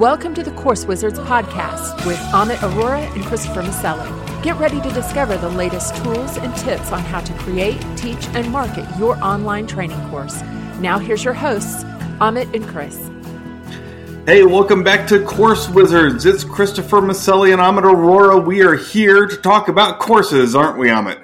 Welcome to the Course Wizards podcast with Amit Aurora and Christopher Maselli. Get ready to discover the latest tools and tips on how to create, teach, and market your online training course. Now, here's your hosts, Amit and Chris. Hey, welcome back to Course Wizards. It's Christopher Maselli and Amit Aurora. We are here to talk about courses, aren't we, Amit?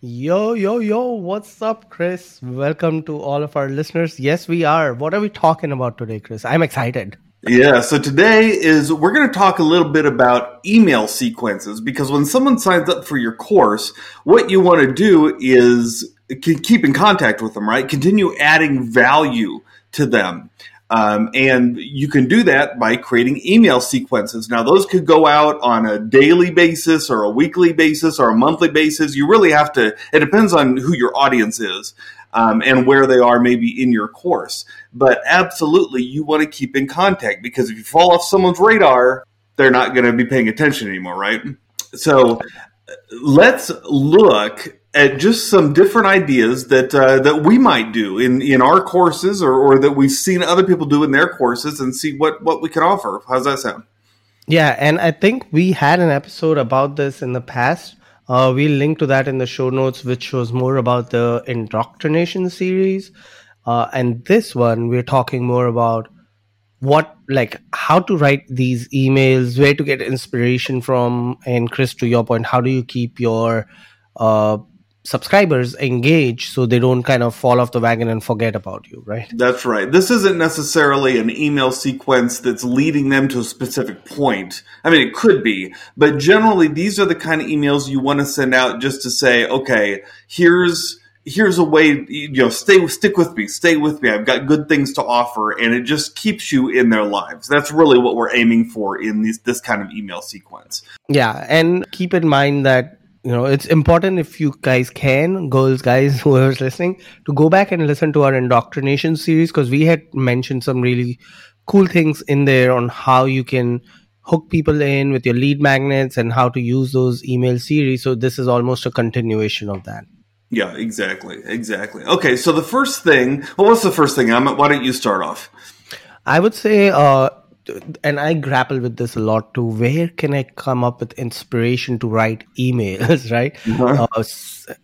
Yo, yo, yo, what's up, Chris? Welcome to all of our listeners. Yes, we are. What are we talking about today, Chris? I'm excited. Yeah, so today is we're going to talk a little bit about email sequences because when someone signs up for your course, what you want to do is keep in contact with them, right? Continue adding value to them. Um, and you can do that by creating email sequences. Now, those could go out on a daily basis or a weekly basis or a monthly basis. You really have to, it depends on who your audience is um, and where they are maybe in your course. But absolutely, you want to keep in contact because if you fall off someone's radar, they're not going to be paying attention anymore, right? So let's look at just some different ideas that uh, that we might do in, in our courses or, or that we've seen other people do in their courses and see what, what we can offer. How's that sound? Yeah, and I think we had an episode about this in the past uh, we'll link to that in the show notes, which was more about the indoctrination series. Uh, and this one, we're talking more about what, like, how to write these emails, where to get inspiration from. And Chris, to your point, how do you keep your uh, subscribers engage so they don't kind of fall off the wagon and forget about you, right? That's right. This isn't necessarily an email sequence that's leading them to a specific point. I mean, it could be, but generally, these are the kind of emails you want to send out just to say, okay, here's here's a way you know stay stick with me stay with me i've got good things to offer and it just keeps you in their lives that's really what we're aiming for in this this kind of email sequence yeah and keep in mind that you know it's important if you guys can girls guys whoever's listening to go back and listen to our indoctrination series because we had mentioned some really cool things in there on how you can hook people in with your lead magnets and how to use those email series. So this is almost a continuation of that. Yeah exactly exactly. Okay so the first thing well what's the first thing Amit? why don't you start off? I would say uh and I grapple with this a lot too. Where can I come up with inspiration to write emails, right? Uh-huh. Uh,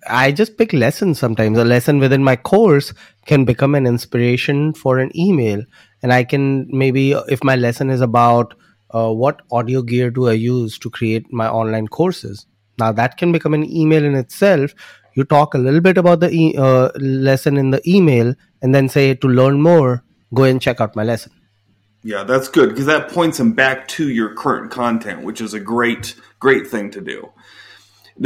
I just pick lessons sometimes. A lesson within my course can become an inspiration for an email. And I can maybe, if my lesson is about uh, what audio gear do I use to create my online courses, now that can become an email in itself. You talk a little bit about the e- uh, lesson in the email and then say to learn more, go and check out my lesson. Yeah, that's good because that points them back to your current content, which is a great, great thing to do.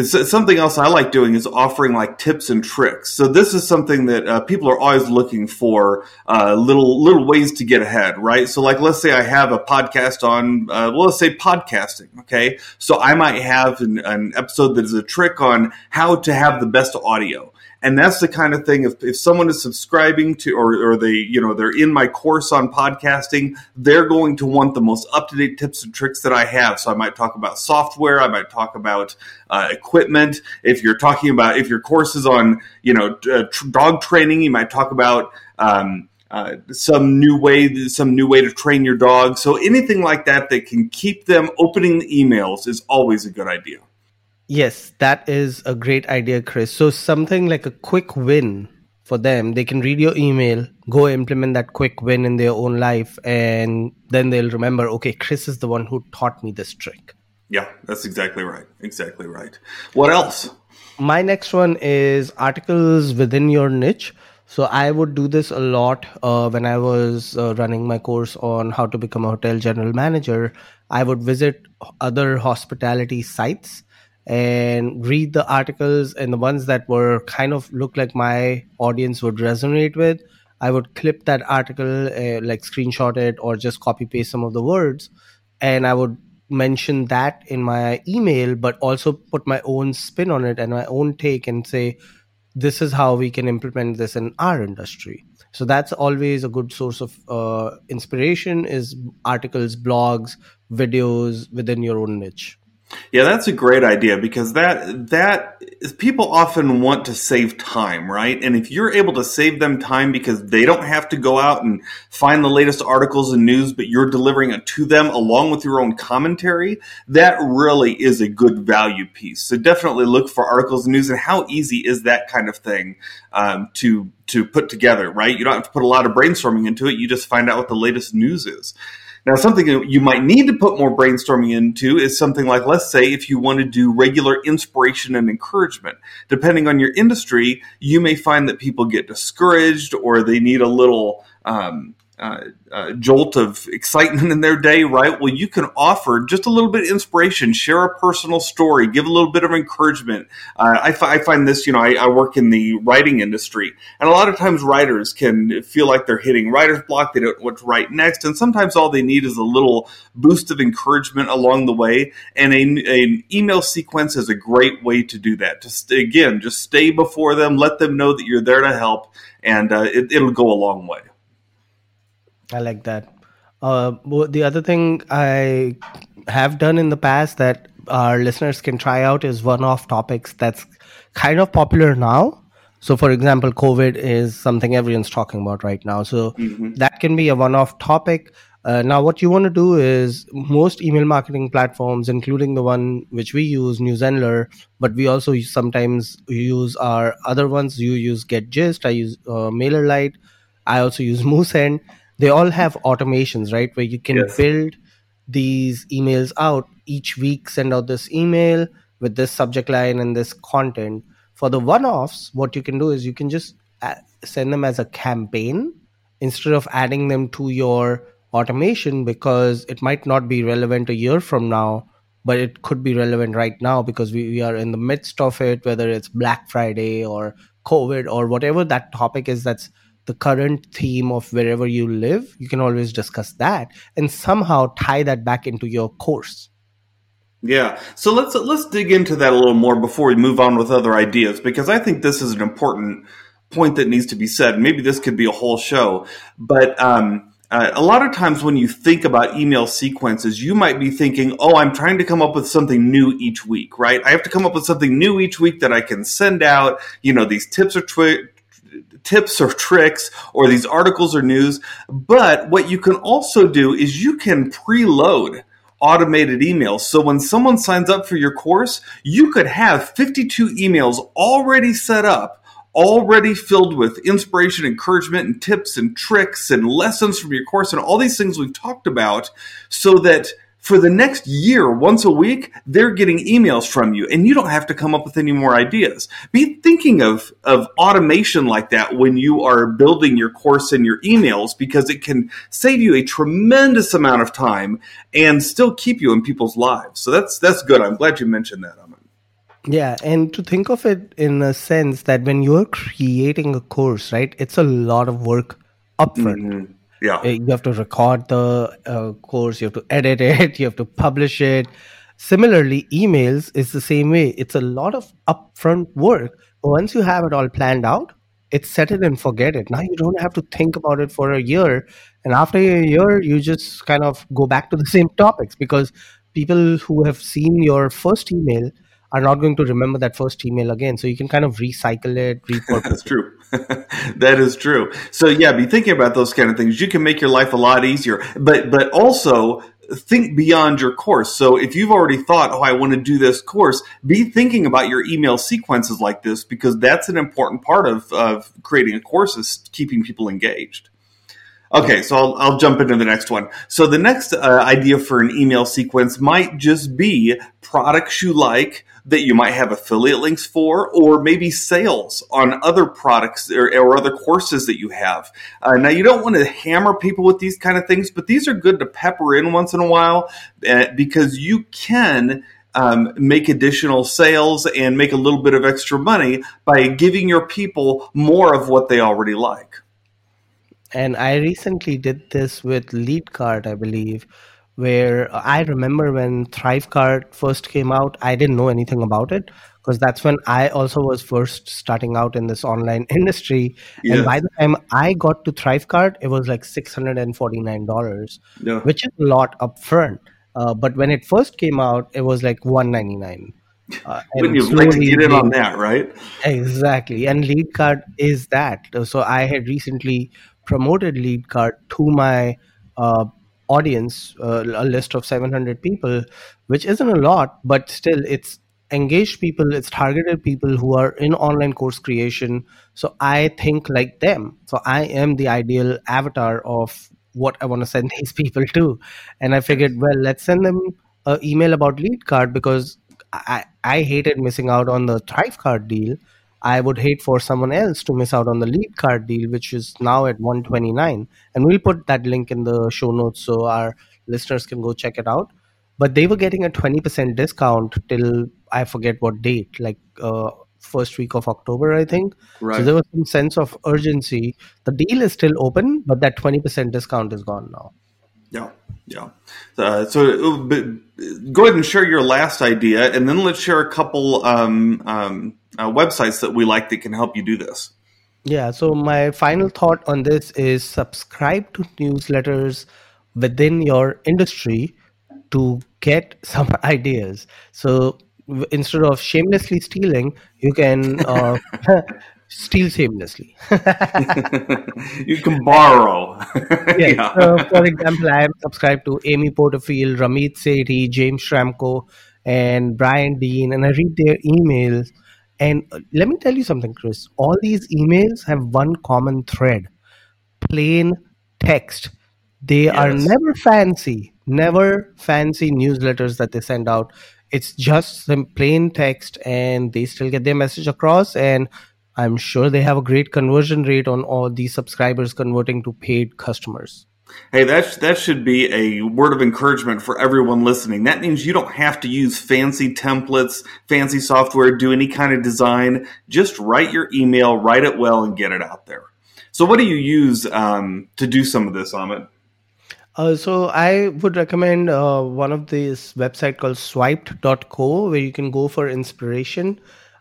Something else I like doing is offering like tips and tricks. So this is something that uh, people are always looking for uh, little little ways to get ahead, right? So like let's say I have a podcast on, uh, well, let's say podcasting. Okay, so I might have an, an episode that is a trick on how to have the best audio and that's the kind of thing if, if someone is subscribing to or, or they you know they're in my course on podcasting they're going to want the most up-to-date tips and tricks that i have so i might talk about software i might talk about uh, equipment if you're talking about if your course is on you know uh, tr- dog training you might talk about um, uh, some new way, some new way to train your dog. So anything like that that can keep them opening the emails is always a good idea. Yes, that is a great idea, Chris. So something like a quick win for them. They can read your email, go implement that quick win in their own life, and then they'll remember, okay, Chris is the one who taught me this trick. Yeah, that's exactly right. Exactly right. What else? My next one is articles within your niche. So I would do this a lot uh, when I was uh, running my course on how to become a hotel general manager. I would visit other hospitality sites and read the articles and the ones that were kind of look like my audience would resonate with i would clip that article uh, like screenshot it or just copy paste some of the words. And i would mention that in my email but also put my own spin on it and my own take and say this is how we can implement this in our industry. So that's always a good source of uh, inspiration is articles blogs videos within your own niche Yeah, that's a great idea because that that people often want to save time, right? And if you're able to save them time because they don't have to go out and find the latest articles and news, but you're delivering it to them along with your own commentary, that really is a good value piece. So definitely look for articles and news. And how easy is that kind of thing um, to to put together, right? You don't have to put a lot of brainstorming into it. You just find out what the latest news is. Now, something you might need to put more brainstorming into is something like, let's say, if you want to do regular inspiration and encouragement. Depending on your industry, you may find that people get discouraged or they need a little um, uh, uh, jolt of excitement in their day, right? Well, you can offer just a little bit of inspiration, share a personal story, give a little bit of encouragement. Uh, I, f- I find this, you know, I, I, work in the writing industry, and a lot of times writers can feel like they're hitting writer's block. They don't know what to write next, and sometimes all they need is a little boost of encouragement along the way. And a, an email sequence is a great way to do that. Just again, just stay before them, let them know that you're there to help, and uh, it, it'll go a long way. I like that. Uh, the other thing I have done in the past that our listeners can try out is one-off topics that's kind of popular now. So, for example, COVID is something everyone's talking about right now. So mm-hmm. that can be a one-off topic. Uh, now, what you want to do is most email marketing platforms, including the one which we use, Newsendler, but we also sometimes use our other ones. You use GetJist, I use uh, MailerLite, I also use Moosend they all have automations, right? Where you can yes. build these emails out each week, send out this email with this subject line and this content. For the one offs, what you can do is you can just send them as a campaign instead of adding them to your automation because it might not be relevant a year from now but it could be relevant right now because we, we are in the midst of it whether it's black friday or covid or whatever that topic is that's the current theme of wherever you live, you can always discuss that and somehow tie that back into your course. Yeah. So let's let's dig into that a little more before we move on with other ideas because I think this is an important point that needs to be said. Maybe this could be a whole show, but um, uh, a lot of times when you think about email sequences, you might be thinking, "Oh, I'm trying to come up with something new each week, right? I have to come up with something new each week that I can send out. You know, these tips or twi- tips or tricks or these articles or news. But what you can also do is you can preload automated emails. So when someone signs up for your course, you could have 52 emails already set up, already filled with inspiration, encouragement, and tips and tricks and lessons from your course and all these things we've talked about so that for the next year, once a week, they're getting emails from you and you don't have to come up with any more ideas. Be thinking of, of automation like that when you are building your course and your emails because it can save you a tremendous amount of time and still keep you in people's lives. So that's, that's good. I'm glad you mentioned that. Yeah, and to think of it in a sense that when you're creating a course, right, it's a lot of work upfront. Mm-hmm yeah. Uh, you have to record the uh, course you have to edit it you have to publish it. Similarly emails is the same way. It's a lot of upfront work. Once you have it all planned out it's set it and forget it. Now you don't have to think about it for a year. And after a year you just kind of go back to the same topics because people who have seen your first email are not going to remember that first email again. So you can kind of recycle it, repurpose. That's true. that is true. So yeah, be thinking about those kind of things. You can make your life a lot easier, but but also think beyond your course. So if you've already thought, oh, I want to do this course, be thinking about your email sequences like this because that's an important part of, of creating a course is keeping people engaged. Okay, so I'll, I'll jump into the next one. So the next uh, idea for an email sequence might just be products you like that you might have affiliate links for, or maybe sales on other products or, or other courses that you have. Uh, now, you don't want to hammer people with these kind of things, but these are good to pepper in once in a while uh, because you can. Um, make additional sales and make a little bit of extra money by giving your people more of what they already like. And I recently did this with Leadcart, I believe, where I remember when Thrivecart first came out, I didn't know anything about it because that's when I also was first starting out in this online industry. Yes. And by the time I got to Thrivecart, it was like $649, yeah. which is a lot upfront. Uh, but when it first came out, it was like 199. Uh, Wouldn't you like to get in on that, right? Exactly. And Leadcart is that. So I had recently promoted Leadcart to my uh, audience, uh, a list of 700 people, which isn't a lot, but still it's engaged people, it's targeted people who are in online course creation. So I think like them. So I am the ideal avatar of what I want to send these people to. And I figured, well, let's send them an email about Leadcart because I, I hated missing out on the Thrivecart deal. I would hate for someone else to miss out on the Leadcart deal, which is now at 129. And we'll put that link in the show notes so our listeners can go check it out. But they were getting a 20% discount till I forget what date, like uh, first week of October, I think. Right. So there was some sense of urgency. The deal is still open, but that 20% discount is gone now. Yeah, yeah. Uh, so go ahead and share your last idea, and then let's share a couple um, um, uh, websites that we like that can help you do this. Yeah. So my final thought on this is subscribe to newsletters within your industry to get some ideas. So instead of shamelessly stealing, you can uh, steal shamelessly. you can borrow. yes. Yeah. So for example, I am subscribed to Amy Porterfield, Ramit Sethi, James Schramko, and Brian Dean, and I read their emails. And uh, let me tell you something, Chris. All these emails have one common thread plain text. They yes. are never fancy, never fancy newsletters that they send out. It's just some plain text, and they still get their message across. And I'm sure they have a great conversion rate on all these subscribers converting to paid customers. Hey, that that should be a word of encouragement for everyone listening. That means you don't have to use fancy templates, fancy software, do any kind of design. Just write your email, write it well, and get it out there. So, what do you use um, to do some of this, Amit? Uh, so I would recommend uh, one of these website called swiped.co where you can go for inspiration.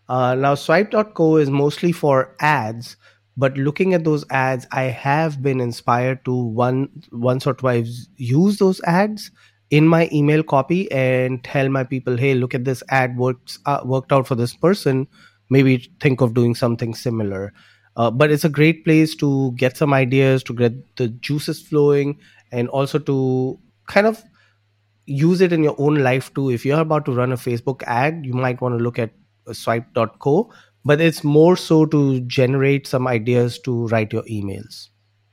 Uh, now, swipe.co is mostly for ads, but looking at those ads, I have been inspired to one once or twice use those ads in my email copy and tell my people, "Hey, look at this ad works uh, worked out for this person. Maybe think of doing something similar." Uh, but it's a great place to get some ideas, to get the juices flowing, and also to kind of use it in your own life too. If you're about to run a Facebook ad, you might want to look at swipe.co, but it's more so to generate some ideas to write your emails.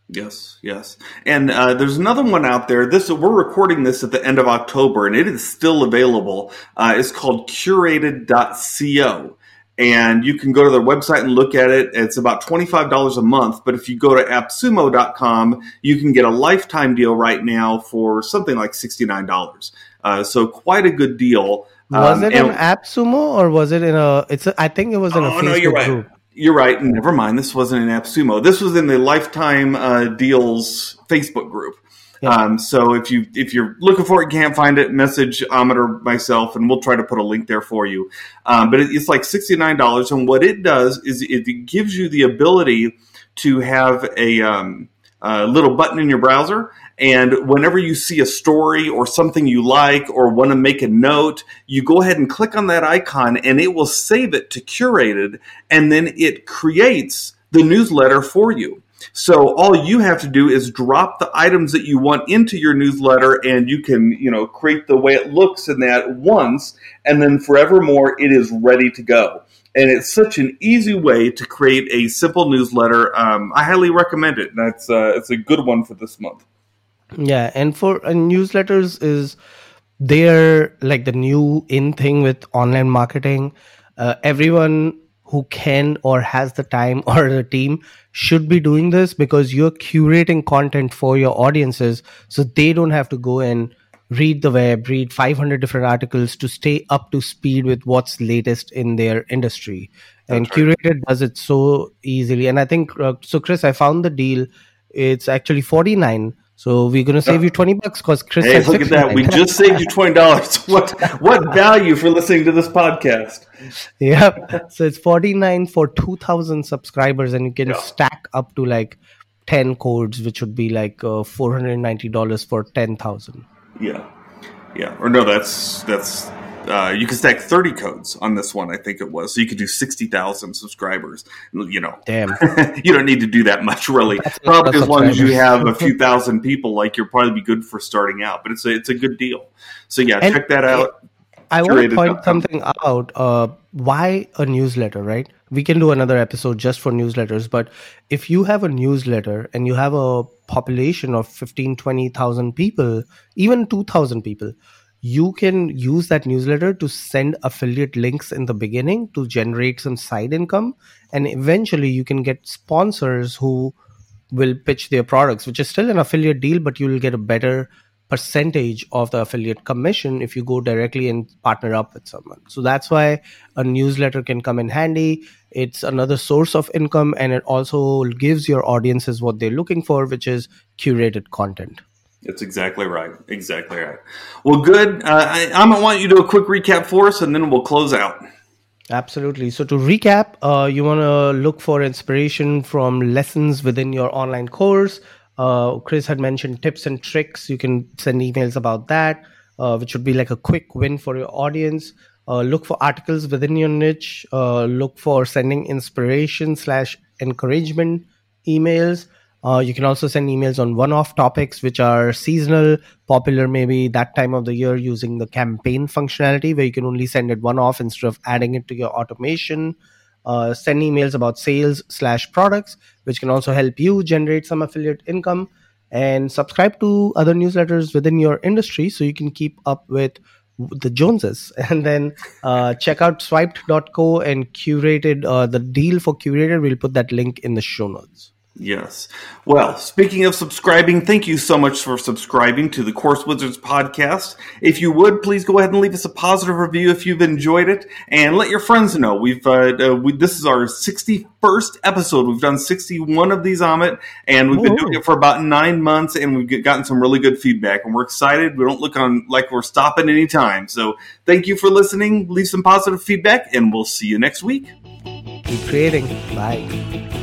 Yes, yes. And uh, there's another one out there. This we're recording this at the end of October, and it is still available. Uh, it's called curated.co. And you can go to their website and look at it. It's about $25 a month. But if you go to appsumo.com, you can get a lifetime deal right now for something like $69. Uh, so quite a good deal. Was um, it an AppSumo or was it in a? It's. A, I think it was in a oh, Facebook no, you're right. group. You're right. Never mind. This wasn't an AppSumo. This was in the Lifetime uh, Deals Facebook group. Yeah. Um, so if you if you're looking for it, can't find it, message Amit or myself, and we'll try to put a link there for you. Um, but it, it's like sixty nine dollars, and what it does is it gives you the ability to have a, um, a little button in your browser and whenever you see a story or something you like or want to make a note, you go ahead and click on that icon and it will save it to curated and then it creates the newsletter for you. So all you have to do is drop the items that you want into your newsletter and you can, you know, create the way it looks in that once and then forevermore it is ready to go. And it's such an easy way to create a simple newsletter. Um, I highly recommend it. That's uh, it's a good one for this month. Yeah, and for uh, newsletters is they're like the new in thing with online marketing. Uh, everyone who can or has the time or the team should be doing this because you're curating content for your audiences so they don't have to go and read the web read 500 different articles to stay up to speed with what's latest in their industry That's and right. curated does it so easily and i think uh, so chris i found the deal it's actually 49 so we're gonna save you twenty bucks because Chris. Hey, look at that! We just saved you twenty dollars. What what value for listening to this podcast? Yeah. So it's forty nine for two thousand subscribers, and you can yeah. stack up to like ten codes, which would be like uh, four hundred ninety dollars for ten thousand. Yeah. Yeah, or no, that's that's uh, you can stack 30 codes on this one, I think it was. So you could do 60,000 subscribers. You know, damn, you don't need to do that much really. That's probably as long as you have a few thousand people, like you'll probably be good for starting out. But it's a it's a good deal. So yeah, and check that out. I want to point something out. Uh, why a newsletter, right? We can do another episode just for newsletters. But if you have a newsletter and you have a population of 15, 20,000 people, even 2,000 people, you can use that newsletter to send affiliate links in the beginning to generate some side income. And eventually you can get sponsors who will pitch their products, which is still an affiliate deal, but you will get a better percentage of the affiliate commission if you go directly and partner up with someone. So that's why a newsletter can come in handy. It's another source of income and it also gives your audiences what they're looking for, which is curated content. That's exactly right. Exactly right. Well, good. Uh, I, I'm going to want you to do a quick recap for us and then we'll close out. Absolutely. So, to recap, uh, you want to look for inspiration from lessons within your online course uh, Chris had mentioned tips and tricks. You can send emails about that, uh, which would be like a quick win for your audience. Uh, look for articles within your niche. Uh, look for sending inspiration slash encouragement emails. Uh, you can also send emails on one-off topics which are seasonal, popular maybe that time of the year using the campaign functionality where you can only send it one-off instead of adding it to your automation uh, send emails about sales slash products, which can also help you generate some affiliate income. And subscribe to other newsletters within your industry so you can keep up with the Joneses. And then uh, check out swiped.co and curated uh, the deal for curated. We'll put that link in the show notes. Yes. Well, speaking of subscribing, thank you so much for subscribing to the Course Wizards podcast. If you would, please go ahead and leave us a positive review if you've enjoyed it, and let your friends know. We've uh, uh, we, this is our 61st episode. We've done 61 of these, Amit, and we've been doing it for about nine months, and we've gotten some really good feedback, and we're excited. We don't look on like we're stopping any time. So, thank you for listening. Leave some positive feedback, and we'll see you next week. Keep creating. Bye.